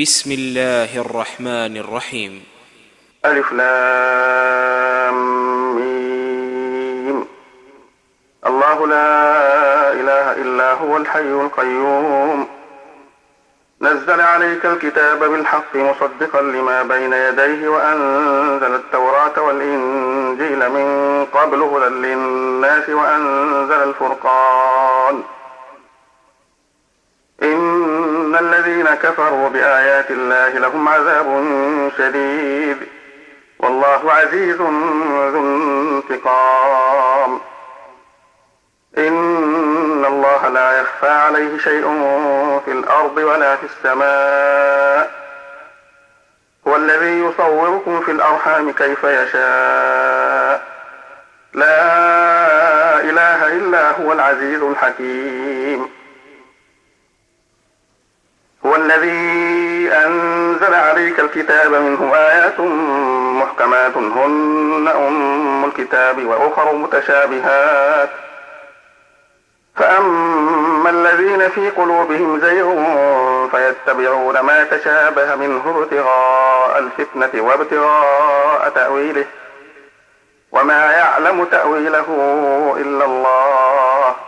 بسم الله الرحمن الرحيم. ألف لام ميم. الله لا إله إلا هو الحي القيوم. نزل عليك الكتاب بالحق مصدقا لما بين يديه وأنزل التوراة والإنجيل من قبل هدى للناس وأنزل الفرقان. إن الذين كفروا بآيات الله لهم عذاب شديد. والله عزيز ذو انتقام. إن الله لا يخفى عليه شيء في الأرض ولا في السماء. هو الذي يصوركم في الأرحام كيف يشاء. لا إله إلا هو العزيز الحكيم. هو الذي أنزل عليك الكتاب منه آيات محكمات هن أم الكتاب وأخر متشابهات. فأما الذين في قلوبهم زيغ فيتبعون ما تشابه منه ابتغاء الفتنة وابتغاء تأويله وما يعلم تأويله إلا الله.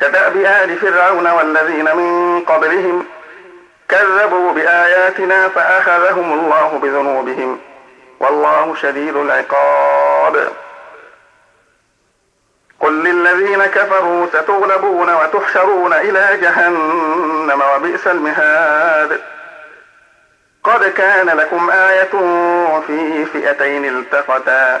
كدأب آل فرعون والذين من قبلهم كذبوا بآياتنا فأخذهم الله بذنوبهم. والله شديد العقاب. قل للذين كفروا ستغلبون وتحشرون إلى جهنم وبئس المهاد. قد كان لكم آية في فئتين التقتا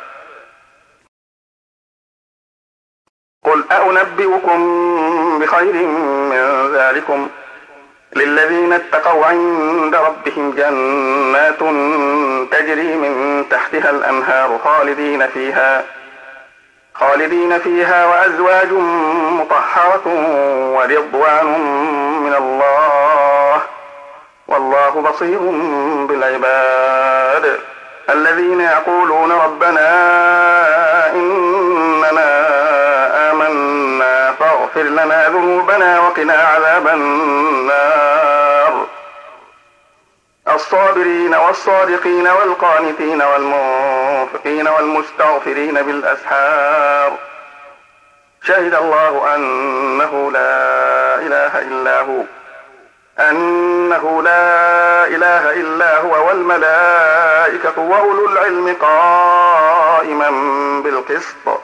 قل أنبئكم بخير من ذلكم للذين اتقوا عند ربهم جنات تجري من تحتها الأنهار خالدين فيها خالدين فيها وأزواج مطهرة ورضوان من الله والله بصير بالعباد الذين يقولون ربنا فاغفر لنا ذنوبنا وقنا عذاب النار. الصابرين والصادقين والقانتين والمنفقين والمستغفرين بالأسحار. شهد الله أنه لا إله إلا هو. أنه لا إله إلا هو والملائكة وأولو العلم قائما بالقسط.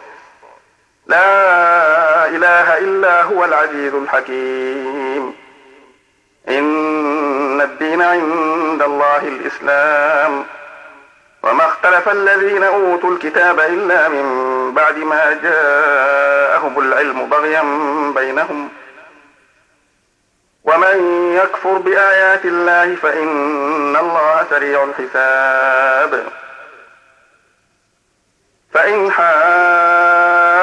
لا إله إلا هو العزيز الحكيم. إن الدين عند الله الإسلام. وما اختلف الذين أوتوا الكتاب إلا من بعد ما جاءهم العلم بغيا بينهم. ومن يكفر بآيات الله فإن الله سريع الحساب. فإن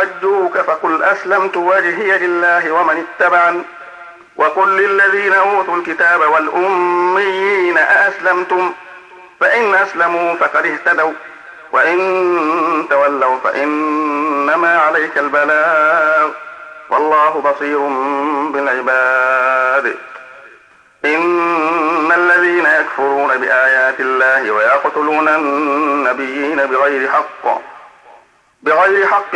حاجوك فقل أسلمت وجهي لله ومن اتبعني. وقل للذين أوتوا الكتاب والأميين أأسلمتم؟ فإن أسلموا فقد اهتدوا. وإن تولوا فإنما عليك البلاغ. والله بصير بالعباد. إن الذين يكفرون بآيات الله ويقتلون النبيين بغير حق. بغير حق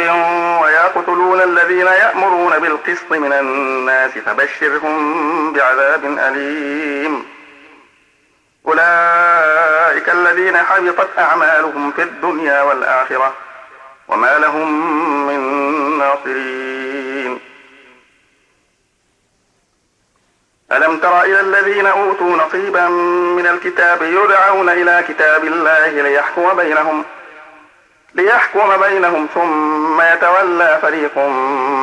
ويقتلون الذين يأمرون بالقسط من الناس فبشرهم بعذاب أليم. أولئك الذين حبطت أعمالهم في الدنيا والآخرة وما لهم من ناصرين. ألم تر إلى الذين أوتوا نصيبا من الكتاب يدعون إلى كتاب الله ليحكم بينهم ليحكم بينهم ثم يتولى فريق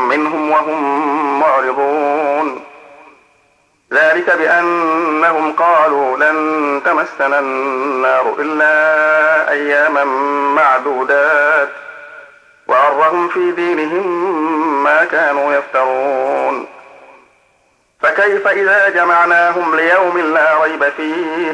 منهم وهم معرضون. ذلك بأنهم قالوا لن تمسنا النار إلا أياما معدودات وأرهم في دينهم ما كانوا يفترون. فكيف إذا جمعناهم ليوم لا ريب فيه؟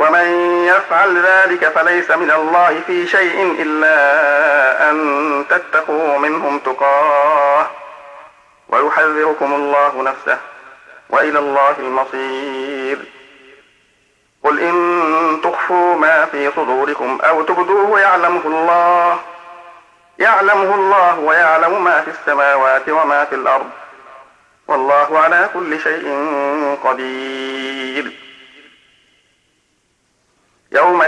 ومن يفعل ذلك فليس من الله في شيء إلا أن تتقوا منهم تقاه. ويحذركم الله نفسه وإلى الله المصير. قل إن تخفوا ما في صدوركم أو تبدوه يعلمه الله. يعلمه الله ويعلم ما في السماوات وما في الأرض. والله على كل شيء قدير.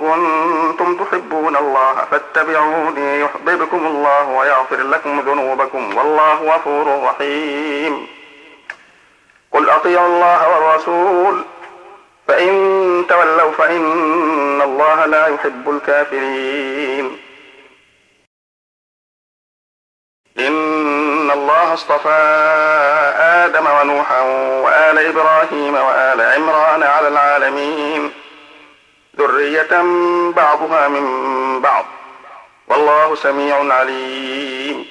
كنتم تحبون الله فاتبعوني يحببكم الله ويغفر لكم ذنوبكم والله غفور رحيم. قل أطيعوا الله والرسول فإن تولوا فإن الله لا يحب الكافرين. إن الله اصطفى آدم ونوحا وآل إبراهيم وآل عمران على العالمين. ذرية بعضها من بعض. والله سميع عليم.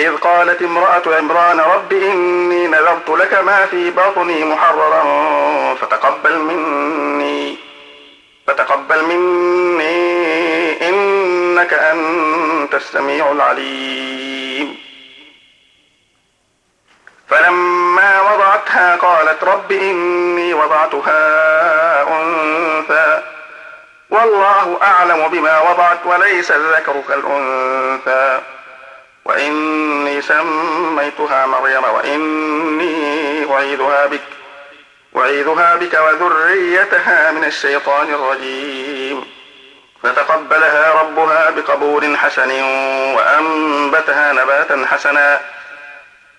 إذ قالت امرأة عمران رب إني نذرت لك ما في بطني محررا فتقبل مني فتقبل مني إنك أنت السميع العليم. فلما وضعتها قالت رب إني وضعتها أنثى. والله أعلم بما وضعت وليس الذكر كالأنثى. وإني سميتها مريم وإني أعيذها بك أعيذها بك وذريتها من الشيطان الرجيم. فتقبلها ربها بقبول حسن وأنبتها نباتا حسنا.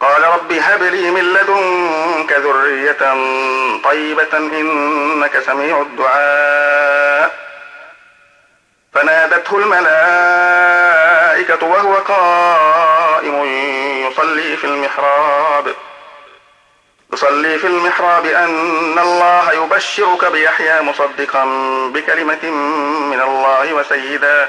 قال رب هب لي من لدنك ذرية طيبة إنك سميع الدعاء. فنادته الملائكة وهو قائم يصلي في المحراب. يصلي في المحراب أن الله يبشرك بيحيى مصدقا بكلمة من الله وسيدا.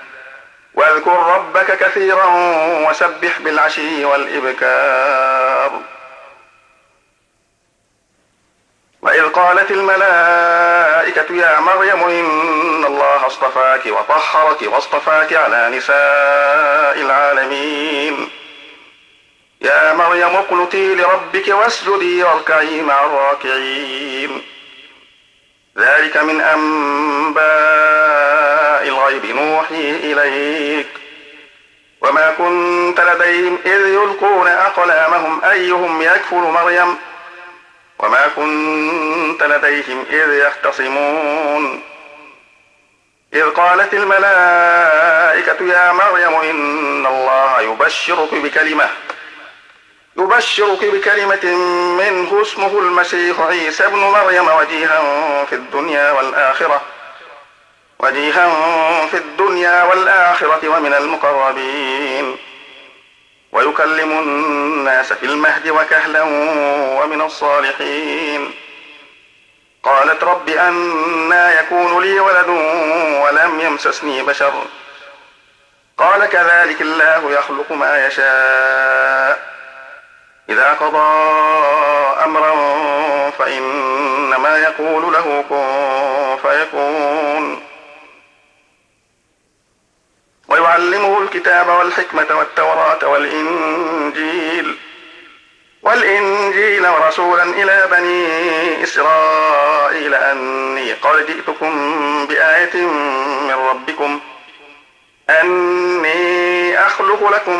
واذكر ربك كثيرا وسبح بالعشي والإبكار. وإذ قالت الملائكة يا مريم إن الله اصطفاك وطهرك واصطفاك على نساء العالمين. يا مريم اقنتي لربك واسجدي واركعي مع الراكعين. ذلك من أنباء الغيب نوحي إليك. وما كنت لديهم إذ يلقون أقلامهم أيهم يكفل مريم. وما كنت لديهم إذ يختصمون. إذ قالت الملائكة يا مريم إن الله يبشرك بكلمة يبشرك بكلمة منه اسمه المسيح عيسى ابن مريم وجيها في الدنيا والآخرة. وجيها في الدنيا والآخرة ومن المقربين. ويكلم الناس في المهد وكهلا ومن الصالحين. قالت رب أنا يكون لي ولد ولم يمسسني بشر. قال كذلك الله يخلق ما يشاء. إذا قضى أمرا فإنما يقول له كن فيكون. ويعلمه الكتاب والحكمة والتوراة والإنجيل والإنجيل ورسولا إلى بني إسرائيل أني قد جئتكم بآية من ربكم أني أخلق لكم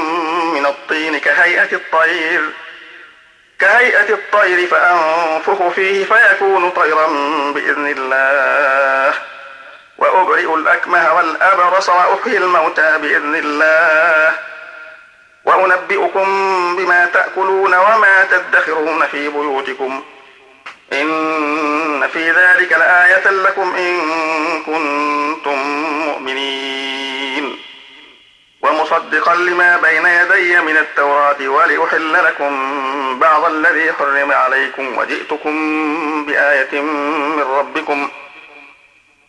من الطين كهيئة الطير كهيئة الطير فأنفخ فيه فيكون طيرا بإذن الله وأبرئ الأكمه والأبرص وأحيي الموتى بإذن الله. وأنبئكم بما تأكلون وما تدخرون في بيوتكم. إن في ذلك لآية لكم إن كنتم مؤمنين. ومصدقا لما بين يدي من التوراة ولأحل لكم بعض الذي حرم عليكم وجئتكم بآية من ربكم ۖ.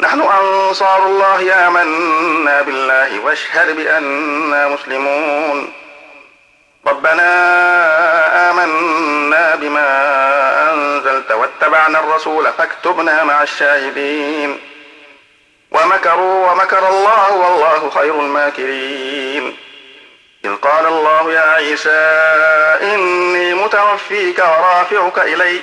نحن أنصار الله آمنا بالله واشهد بأننا مسلمون. ربنا آمنا بما أنزلت واتبعنا الرسول فاكتبنا مع الشاهدين. ومكروا ومكر الله والله خير الماكرين. إذ قال الله يا عيسى إني متوفيك ورافعك إليّ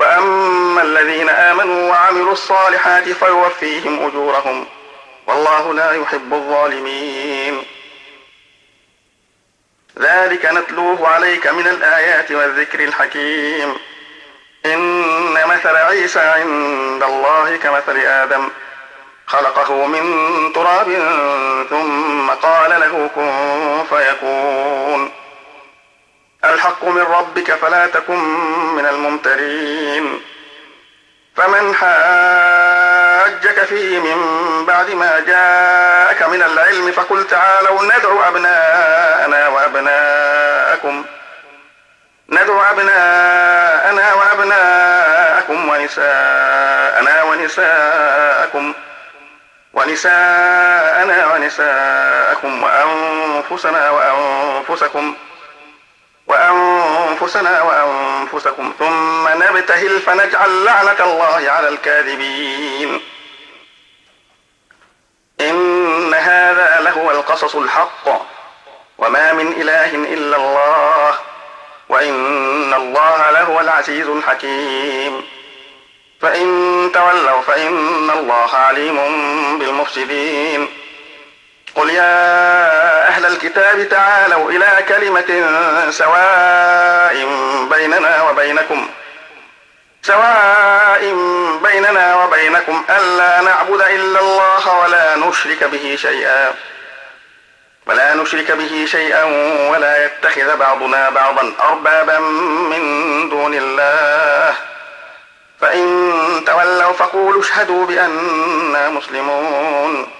وأما الذين آمنوا وعملوا الصالحات فيوفيهم أجورهم والله لا يحب الظالمين. ذلك نتلوه عليك من الآيات والذكر الحكيم. إن مثل عيسى عند الله كمثل آدم خلقه من تراب ثم قال له كن فيكون. الحق من ربك فلا تكن من الممترين. فمن حاجك فيه من بعد ما جاءك من العلم فقل تعالوا ندعو أبناءنا وأبناءكم. ندعو أبناءنا وأبناءكم ونساءنا ونساءكم. ونساءنا ونساءكم وأنفسنا وأنفسكم. وأنفسنا وأنفسكم ثم نبتهل فنجعل لعنة الله على الكاذبين. إن هذا لهو القصص الحق وما من إله إلا الله وإن الله لهو العزيز الحكيم. فإن تولوا فإن الله عليم بالمفسدين. قل يا أهل الكتاب تعالوا إلى كلمة سواء بيننا وبينكم سواء بيننا وبينكم ألا نعبد إلا الله ولا نشرك به شيئا ولا نشرك به شيئا ولا يتخذ بعضنا بعضا أربابا من دون الله فإن تولوا فقولوا اشهدوا بأننا مسلمون.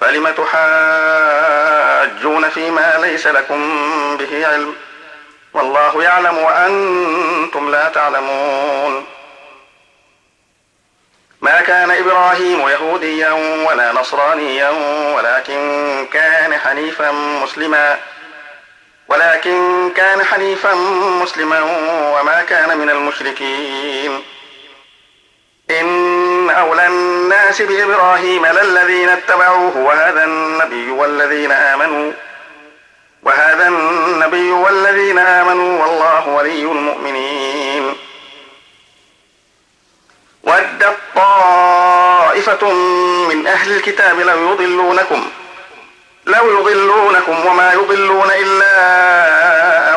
فلم تحاجون فيما ليس لكم به علم؟ والله يعلم وأنتم لا تعلمون. ما كان إبراهيم يهوديا ولا نصرانيا ولكن كان حنيفا مسلما. ولكن كان حنيفا مسلما وما كان من المشركين. أولى الناس بإبراهيم للذين اتبعوه وهذا النبي والذين آمنوا وهذا النبي والذين آمنوا والله ولي المؤمنين. ودت طائفة من أهل الكتاب لو يضلونكم لو يضلونكم وما يضلون إلا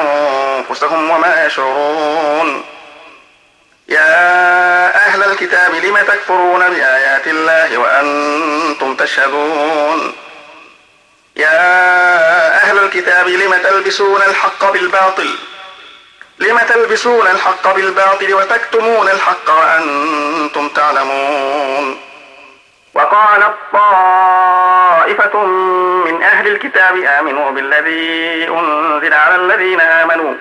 أنفسهم وما يشعرون. يا الكتاب لم تكفرون بآيات الله وأنتم تشهدون؟ يا أهل الكتاب لم تلبسون الحق بالباطل؟ لم تلبسون الحق بالباطل وتكتمون الحق وأنتم تعلمون؟ وقالت طائفة من أهل الكتاب آمنوا بالذي أنزل على الذين آمنوا.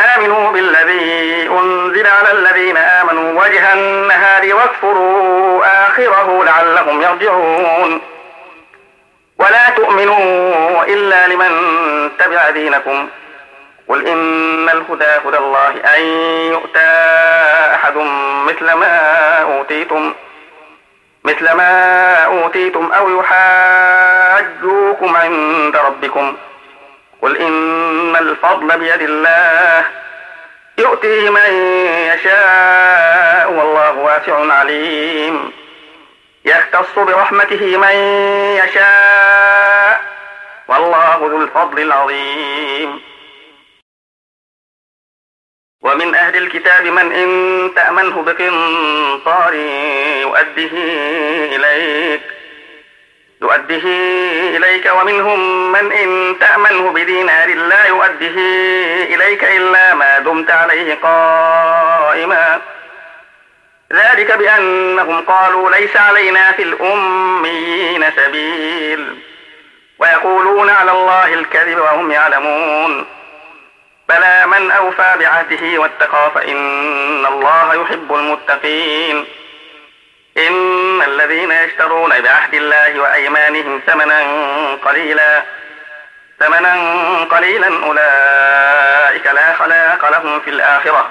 آمنوا بالذي أنزل على الذين آمنوا وجه النهار واكفروا آخره لعلهم يرجعون. ولا تؤمنوا إلا لمن تبع دينكم. قل إن الهدى هدى الله أن يؤتى أحد مثل ما أوتيتم مثل ما أوتيتم أو يحاجوكم عند ربكم. قل إن الفضل بيد الله يؤتيه من يشاء والله واسع عليم. يختص برحمته من يشاء والله ذو الفضل العظيم. ومن أهل الكتاب من إن تأمنه بقنطار يؤديه إليك يؤديه إليك ومنهم من إن تأمنه بدينار لا يؤديه إليك إلا ما دمت عليه قائما. ذلك بأنهم قالوا ليس علينا في الأميين سبيل. ويقولون على الله الكذب وهم يعلمون. بلى من أوفى بعهده واتقى فإن الله يحب المتقين. إن الذين يشترون بعهد الله وأيمانهم ثمنا قليلا ثمنا قليلا أولئك لا خلاق لهم في الآخرة.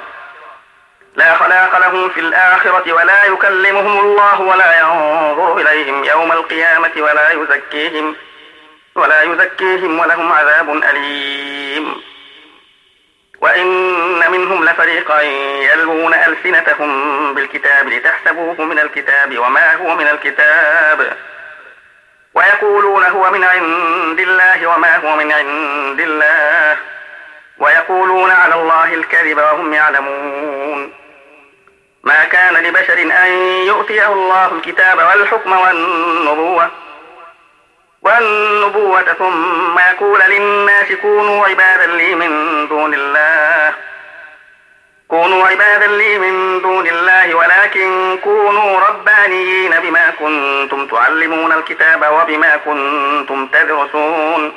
لا خلاق لهم في الآخرة ولا يكلمهم الله ولا ينظر إليهم يوم القيامة ولا يزكيهم ولا يزكيهم ولهم عذاب أليم. وإن منهم لفريقا يلوون ألسنتهم بالكتاب لتحسبوه من الكتاب وما هو من الكتاب ويقولون هو من عند الله وما هو من عند الله ويقولون على الله الكذب وهم يعلمون ما كان لبشر أن يؤتيه الله الكتاب والحكم والنبوة والنبوة ثم يقول للناس كونوا عبادا لي من دون الله. كونوا عبادا لي من دون الله ولكن كونوا ربانيين بما كنتم تعلمون الكتاب وبما كنتم تدرسون.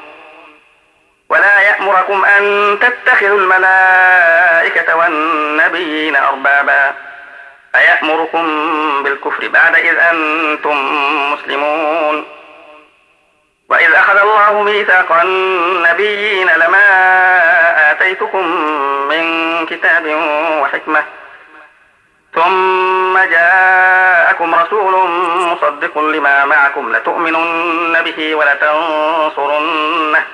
ولا يأمركم أن تتخذوا الملائكة والنبيين أربابا. أيأمركم بالكفر بعد إذ أنتم مسلمون؟ وإذ أخذ الله ميثاق النبيين لما آتيتكم من كتاب وحكمة. ثم جاءكم رسول مصدق لما معكم لتؤمنن به ولتنصرنه.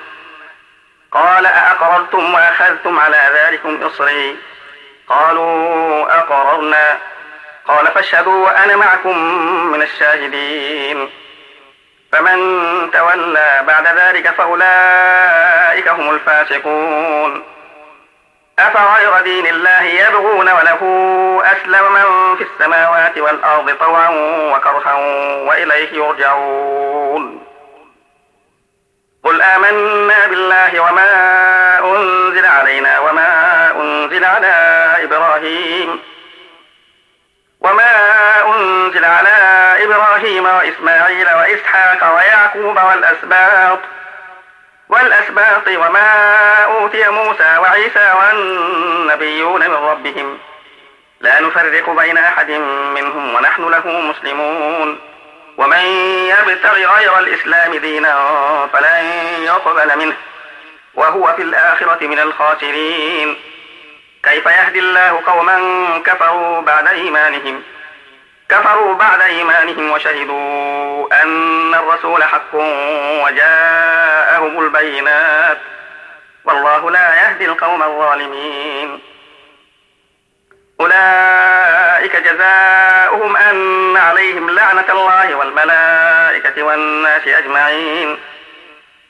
قال أأقررتم وأخذتم على ذلكم إصري؟ قالوا أقررنا. قال فاشهدوا وأنا معكم من الشاهدين. فمن تولى بعد ذلك فأولئك هم الفاسقون. أفغير دين الله يبغون وله أسلم من في السماوات والأرض طوعا وكرها وإليه يرجعون. قل آمنا بالله وما أنزل علينا وما أنزل على إبراهيم وما أنزل على إبراهيم وإسماعيل وإسحاق ويعقوب والأسباط. والأسباط وما أوتي موسى وعيسى والنبيون من ربهم. لا نفرق بين أحد منهم ونحن له مسلمون. ومن يبتغ غير الإسلام دينا فلن يقبل منه. وهو في الآخرة من الخاسرين. كيف يهدي الله قوما كفروا بعد إيمانهم؟ كفروا بعد إيمانهم وشهدوا أن الرسول حق وجاءهم البينات والله لا يهدي القوم الظالمين. أولئك جزاؤهم أن عليهم لعنة الله والملائكة والناس أجمعين.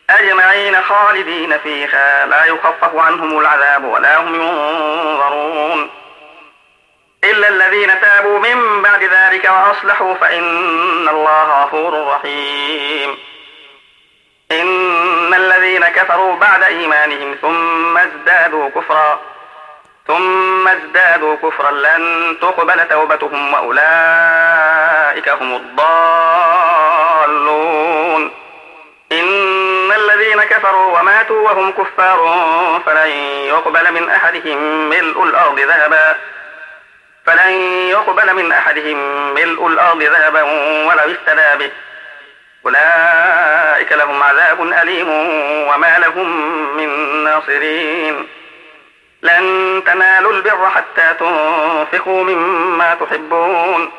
أجمعين خالدين فيها. لا يخفف عنهم العذاب ولا هم ينظرون. إلا الذين تابوا من بعد ذلك وأصلحوا فإن الله غفور رحيم. إن الذين كفروا بعد إيمانهم ثم ازدادوا كفرا ثم ازدادوا كفرا لن تقبل توبتهم وأولئك هم الضالون. إن الذين كفروا وماتوا وهم كفار فلن يقبل من أحدهم ملء الأرض ذهبا. فلن يقبل من أحدهم ملء الأرض ذهبا ولو افتدى به. أولئك لهم عذاب أليم وما لهم من ناصرين. لن تنالوا البر حتى تنفقوا مما تحبون.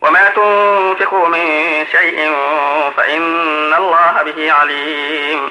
وما تنفقوا من شيء فإن الله به عليم.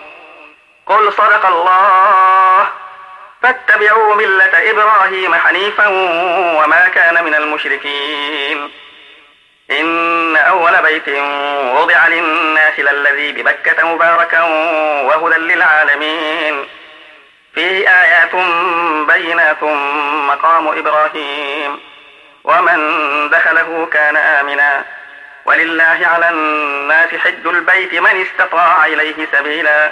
قل صدق الله. فاتبعوا ملة إبراهيم حنيفا وما كان من المشركين. إن أول بيت وضع للناس للذي ببكة مباركا وهدى للعالمين. فيه آيات بينات مقام إبراهيم. ومن دخله كان آمنا. ولله على الناس حج البيت من استطاع إليه سبيلا.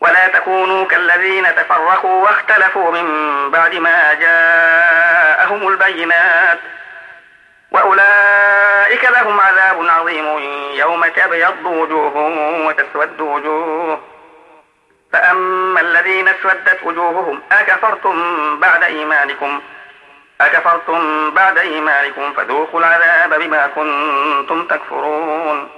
ولا تكونوا كالذين تفرقوا واختلفوا من بعد ما جاءهم البينات. وأولئك لهم عذاب عظيم يوم تبيض وجوه وتسود وجوه. فأما الذين اسودت وجوههم أكفرتم بعد إيمانكم؟ أكفرتم بعد إيمانكم فذوقوا العذاب بما كنتم تكفرون.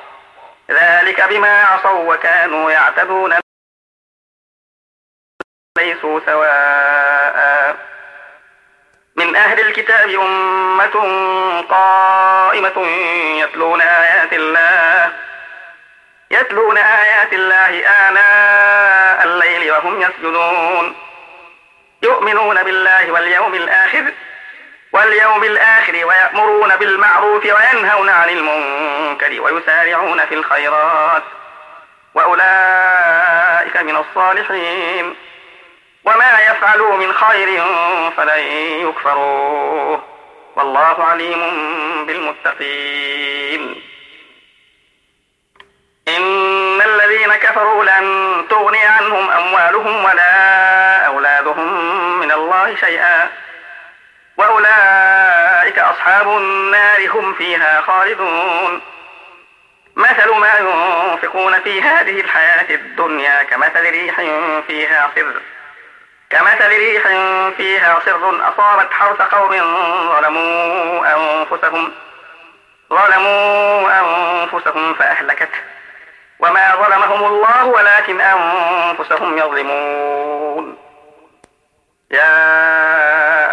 ذلك بما عصوا وكانوا يعتدون. ليسوا سواء. من أهل الكتاب أمة قائمة يتلون آيات الله يتلون آيات الله آناء الليل وهم يسجدون. يؤمنون بالله واليوم الآخر واليوم الآخر ويأمرون بالمعروف وينهون عن المنكر ويسارعون في الخيرات. وأولئك من الصالحين. وما يفعلوا من خير فلن يكفروه. والله عليم بالمتقين. إن الذين كفروا لن تغني عنهم أموالهم ولا أولادهم من الله شيئا. وأصحاب النار هم فيها خالدون. مثل ما ينفقون في هذه الحياة الدنيا كمثل ريح فيها صر. كمثل ريح فيها صر أصابت حرث قوم ظلموا أنفسهم. ظلموا أنفسهم فأهلكته. وما ظلمهم الله ولكن أنفسهم يظلمون. يا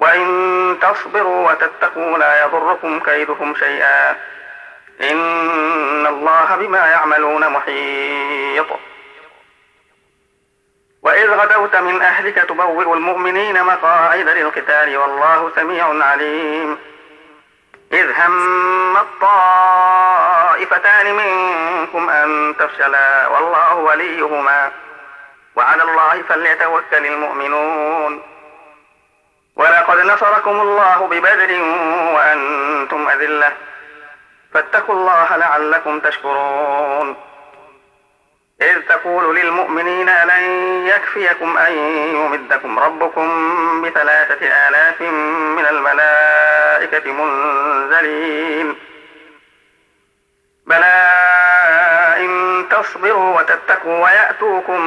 وإن تصبروا وتتقوا لا يضركم كيدهم شيئا. إن الله بما يعملون محيط. وإذ غدوت من أهلك تبوئ المؤمنين مقاعد للقتال والله سميع عليم. إذ هم الطائفتان منكم أن تفشلا والله وليهما. وعلى الله فليتوكل المؤمنون. ولقد نصركم الله ببدر وأنتم أذلة. فاتقوا الله لعلكم تشكرون. إذ تقول للمؤمنين لن يكفيكم أن يمدكم ربكم بثلاثة آلاف من الملائكة منزلين. بلى إن تصبروا وتتقوا ويأتوكم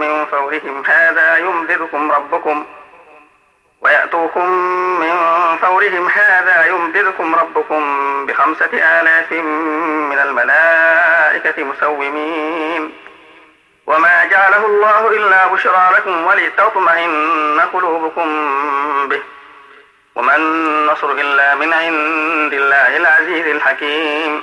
من فورهم. هذا يمددكم ربكم. ويأتوكم من فورهم هذا يمددكم ربكم بخمسة آلاف من الملائكة مسومين. وما جعله الله إلا بشرى لكم ولتطمئن قلوبكم به. وما النصر إلا من عند الله العزيز الحكيم.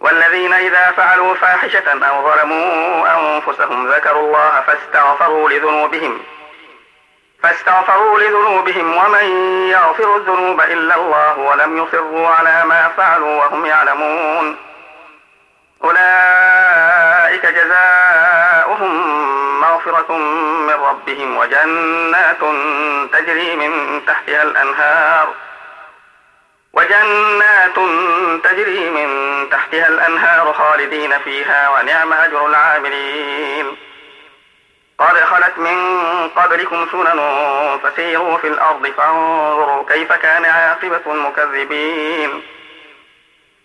والذين إذا فعلوا فاحشة أو ظلموا أنفسهم ذكروا الله فاستغفروا لذنوبهم. فاستغفروا لذنوبهم ومن يغفر الذنوب إلا الله ولم يصروا على ما فعلوا وهم يعلمون. أولئك جزاؤهم مغفرة من ربهم وجنات تجري من تحتها الأنهار. وجنات تجري من تحتها الأنهار خالدين فيها ونعم أجر العاملين. قد خلت من قبلكم سنن فسيروا في الأرض فانظروا كيف كان عاقبة المكذبين.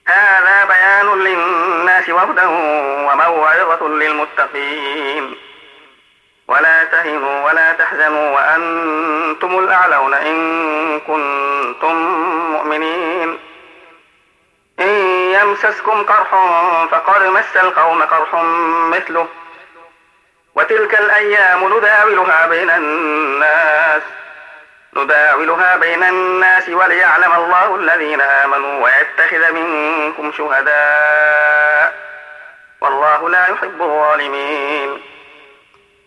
هذا بيان للناس وهدى وموعظة للمتقين. ولا تهنوا ولا تحزنوا وأنتم الأعلون إن كنتم مؤمنين. يمسسكم قرح فقد مس القوم قرح مثله. وتلك الأيام نداولها بين الناس. نداولها بين الناس وليعلم الله الذين آمنوا ويتخذ منكم شهداء. والله لا يحب الظالمين.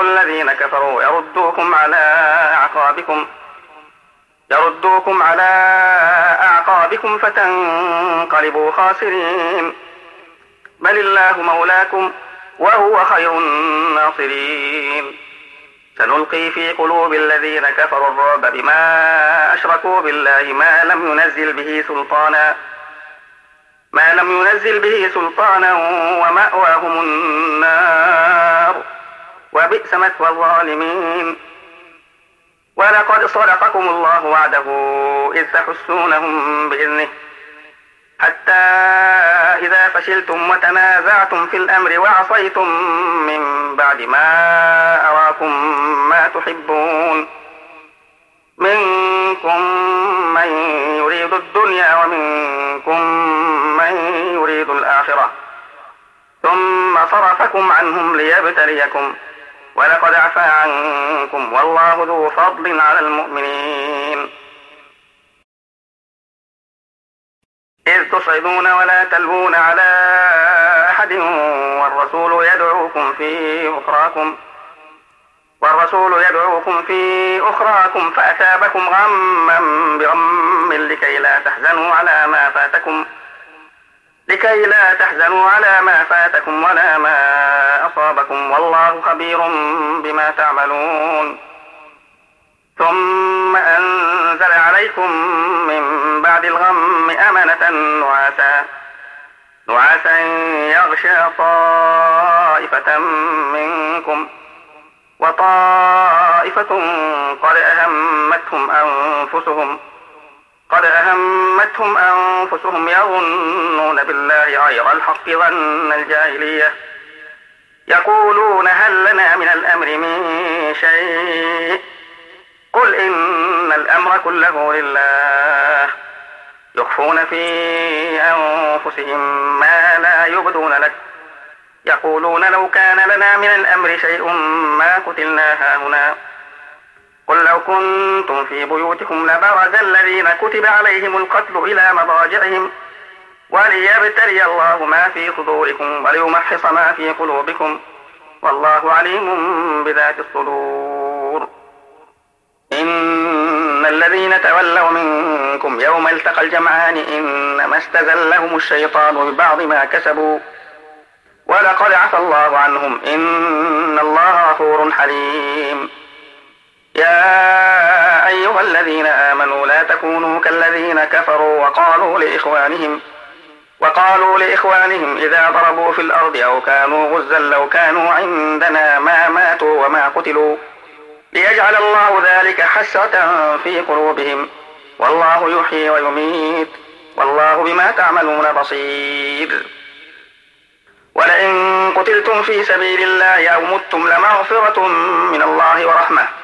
الذين كفروا يردوكم على أعقابكم. يردوكم على أعقابكم فتنقلبوا خاسرين. بل الله مولاكم وهو خير الناصرين. سنلقي في قلوب الذين كفروا الرعب بما أشركوا بالله ما لم ينزل به سلطانا. ما لم ينزل به سلطانا ومأواهم النار. وبئس مثوى الظالمين. ولقد صدقكم الله وعده إذ تحسونهم بإذنه. حتى إذا فشلتم وتنازعتم في الأمر وعصيتم من بعد ما أراكم ما تحبون. منكم من يريد الدنيا ومنكم من يريد الآخرة. ثم صرفكم عنهم ليبتليكم. ولقد عفى عنكم والله ذو فضل على المؤمنين. إذ تصعدون ولا تلوون على أحد والرسول يدعوكم في أخراكم والرسول يدعوكم في أخراكم فأثابكم غما بغم لكي لا تحزنوا على ما فاتكم. لكي لا تحزنوا على ما فاتكم ولا ما أصابكم والله خبير بما تعملون. ثم أنزل عليكم من بعد الغم أمنة نعاسا نعاسا يغشى طائفة منكم وطائفة قد أهمتهم أنفسهم قد أهمتهم أنفسهم يظنون بالله غير الحق ظن الجاهلية. يقولون هل لنا من الأمر من شيء؟ قل إن الأمر كله لله. يخفون في أنفسهم ما لا يبدون لك. يقولون لو كان لنا من الأمر شيء ما قتلنا هاهنا. قل لو كنتم في بيوتكم لبرز الذين كتب عليهم القتل إلى مضاجعهم وليبتلي الله ما في صدوركم وليمحص ما في قلوبكم. والله عليم بذات الصدور. إن الذين تولوا منكم يوم التقى الجمعان إنما استزلهم الشيطان ببعض ما كسبوا. ولقد عفى الله عنهم. إن الله غفور حليم. يا أيها الذين آمنوا لا تكونوا كالذين كفروا وقالوا لإخوانهم وقالوا لإخوانهم إذا ضربوا في الأرض أو كانوا غزا لو كانوا عندنا ما ماتوا وما قتلوا ليجعل الله ذلك حسرة في قلوبهم. والله يحيي ويميت. والله بما تعملون بصير. ولئن قتلتم في سبيل الله أو متم لمغفرة من الله ورحمة.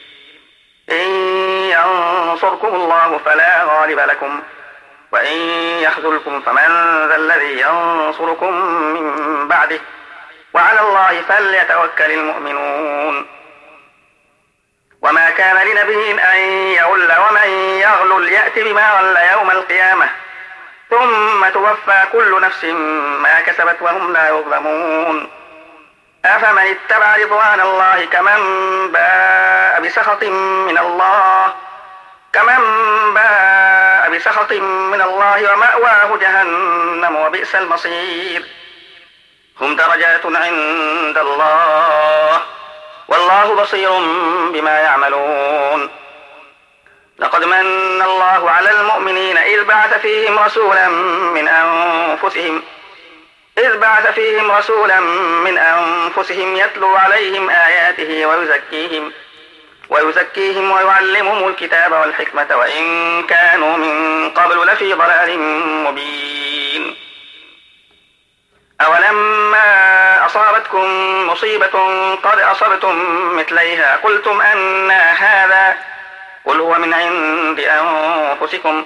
إن ينصركم الله فلا غالب لكم وإن يخذلكم فمن ذا الذي ينصركم من بعده وعلى الله فليتوكل المؤمنون. وما كان لنبي أن يغل ومن يغلل يأت بما غل يوم القيامة ثم توفى كل نفس ما كسبت وهم لا يظلمون. أفمن اتبع رضوان الله كمن باء بسخط من الله؟ كمن باء بسخط من الله ومأواه جهنم وبئس المصير. هم درجات عند الله. والله بصير بما يعملون. لقد من الله على المؤمنين إذ بعث فيهم رسولا من أنفسهم إذ بعث فيهم رسولا من أنفسهم يتلو عليهم آياته ويزكيهم ويزكيهم ويعلمهم الكتاب والحكمة وإن كانوا من قبل لفي ضلال مبين. أولما أصابتكم مصيبة قد أصبتم مثليها قلتم أن هذا قل هو من عند أنفسكم.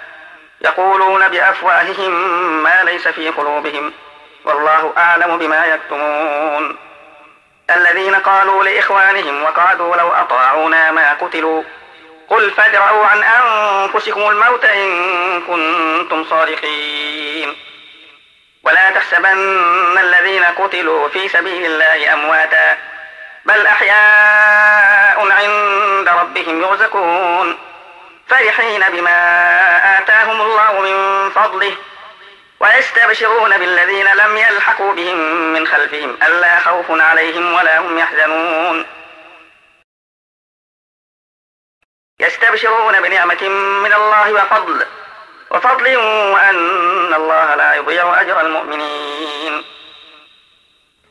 يقولون بأفواههم ما ليس في قلوبهم. والله أعلم بما يكتمون. الذين قالوا لإخوانهم وقعدوا لو أطاعونا ما قتلوا. قل فادرعوا عن أنفسكم الموت إن كنتم صادقين. ولا تحسبن الذين قتلوا في سبيل الله أمواتا. بل أحياء عند ربهم يرزقون. فرحين بما آتاهم الله من فضله ويستبشرون بالذين لم يلحقوا بهم من خلفهم ألا خوف عليهم ولا هم يحزنون. يستبشرون بنعمة من الله وفضل وفضل وأن الله لا يضيع أجر المؤمنين.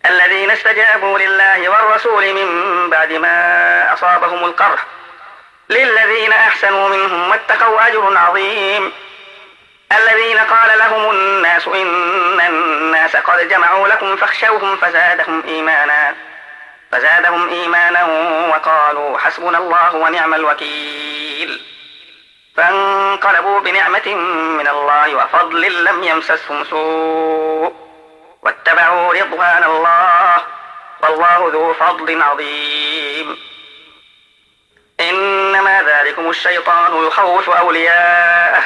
الذين استجابوا لله والرسول من بعد ما أصابهم القرح للذين أحسنوا منهم واتقوا أجر عظيم. الذين قال لهم الناس إن الناس قد جمعوا لكم فاخشوهم فزادهم إيمانا فزادهم إيمانا وقالوا حسبنا الله ونعم الوكيل. فانقلبوا بنعمة من الله وفضل لم يمسسهم سوء واتبعوا رضوان الله والله ذو فضل عظيم. إنما ذلكم الشيطان يخوف أولياءه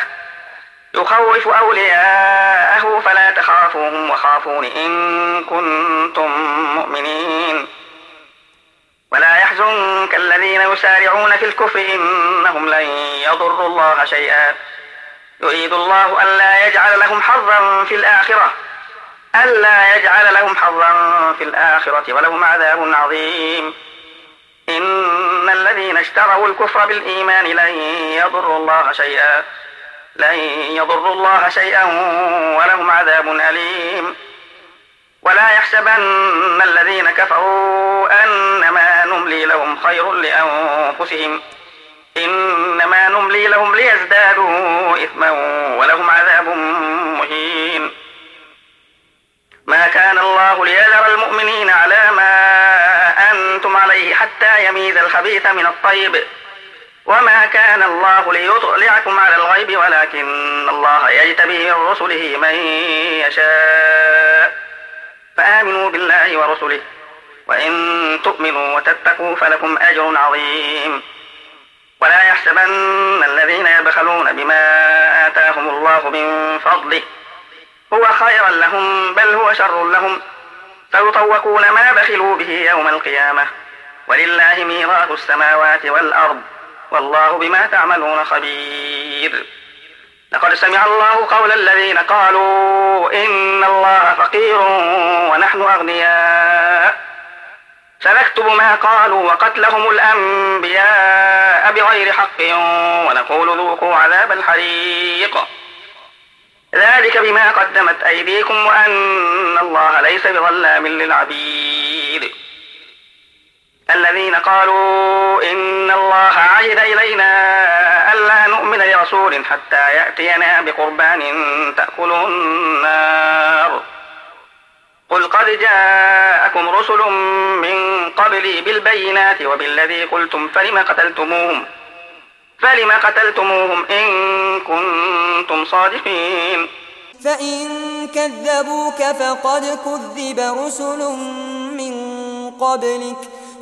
يخوف أولياءه فلا تخافوهم وخافون إن كنتم مؤمنين. ولا يحزنك الذين يسارعون في الكفر إنهم لن يضروا الله شيئا. يريد الله ألا يجعل لهم حظا في الآخرة ألا يجعل لهم حظا في الآخرة ولهم عذاب عظيم. إن الذين اشتروا الكفر بالإيمان لن يضروا الله شيئا لن يضروا الله شيئا ولهم عذاب أليم. ولا يحسبن الذين كفروا أنما نملي لهم خير لأنفسهم إنما نملي لهم ليزدادوا إثما ولهم عذاب مهين. ما كان الخبيث من الطيب. وما كان الله ليطلعكم على الغيب ولكن الله يجتبي من رسله من يشاء. فآمنوا بالله ورسله. وإن تؤمنوا وتتقوا فلكم أجر عظيم. ولا يحسبن الذين يبخلون بما آتاهم الله من فضله. هو خيرا لهم بل هو شر لهم. فيطوقون ما بخلوا به يوم القيامة. ولله ميراث السماوات والأرض والله بما تعملون خبير. لقد سمع الله قول الذين قالوا إن الله فقير ونحن أغنياء. سنكتب ما قالوا وقتلهم الأنبياء بغير حق ونقول ذوقوا عذاب الحريق. ذلك بما قدمت أيديكم وأن الله ليس بظلام للعبيد. الذين قالوا إن الله عهد إلينا ألا نؤمن لرسول حتى يأتينا بقربان تأكله النار. قل قد جاءكم رسل من قبلي بالبينات وبالذي قلتم فلم قتلتموهم؟ فلم قتلتموهم إن كنتم صادقين. فإن كذبوك فقد كذب رسل من قبلك.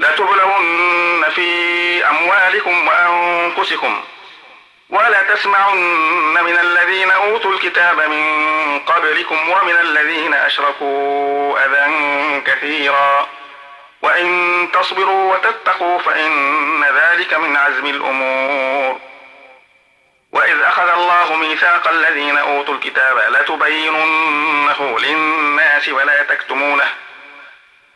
لتبلون في أموالكم وأنفسكم ولا تسمعن من الذين أوتوا الكتاب من قبلكم ومن الذين أشركوا أذى كثيرا. وإن تصبروا وتتقوا فإن ذلك من عزم الأمور. وإذ أخذ الله ميثاق الذين أوتوا الكتاب لتبيننه للناس ولا تكتمونه.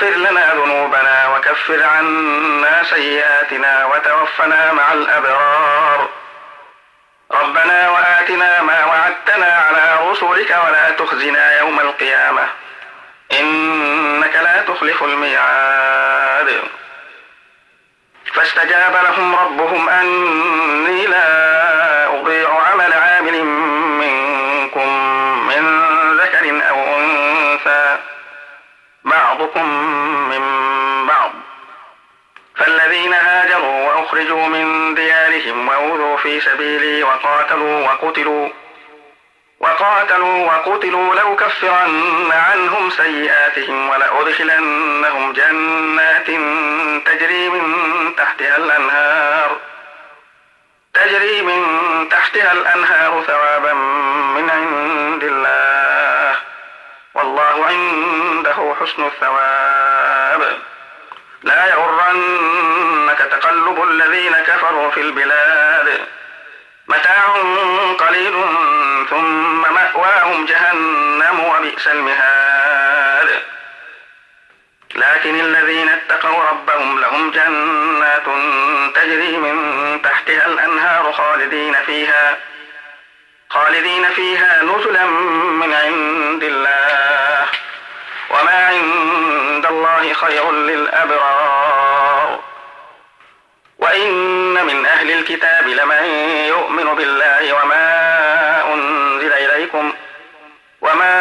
فاغفر لنا ذنوبنا وكفر عنا سيئاتنا وتوفنا مع الأبرار. ربنا وآتنا ما وعدتنا على رسلك ولا تخزنا يوم القيامة. إنك لا تخلف الميعاد. فاستجاب لهم ربهم أني لا أضيع أخرجوا من ديارهم وأوذوا في سبيلي وقاتلوا وقتلوا وقاتلوا وقتلوا لأكفرن عنهم سيئاتهم ولأدخلنهم جنات تجري من تحتها الأنهار تجري من تحتها الأنهار ثوابا من عند الله. والله عنده حسن الثواب. لا يغرن تقلب الذين كفروا في البلاد. متاع قليل ثم مأواهم جهنم وبئس المهاد. لكن الذين اتقوا ربهم لهم جنات تجري من تحتها الأنهار خالدين فيها خالدين فيها نزلا من عند الله. وما عند الله خير للأبرار. وإن من أهل الكتاب لمن يؤمن بالله وما أنزل إليكم وما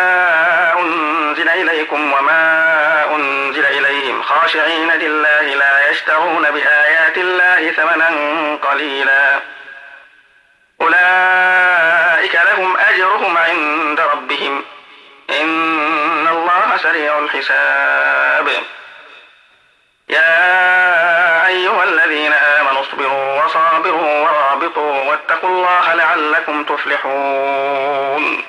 أنزل إليكم وما أنزل إليهم خاشعين لله لا يشترون بآيات الله ثمنا قليلا أولئك لهم أجرهم عند ربهم إن الله سريع الحساب يا لعلكم تفلحون.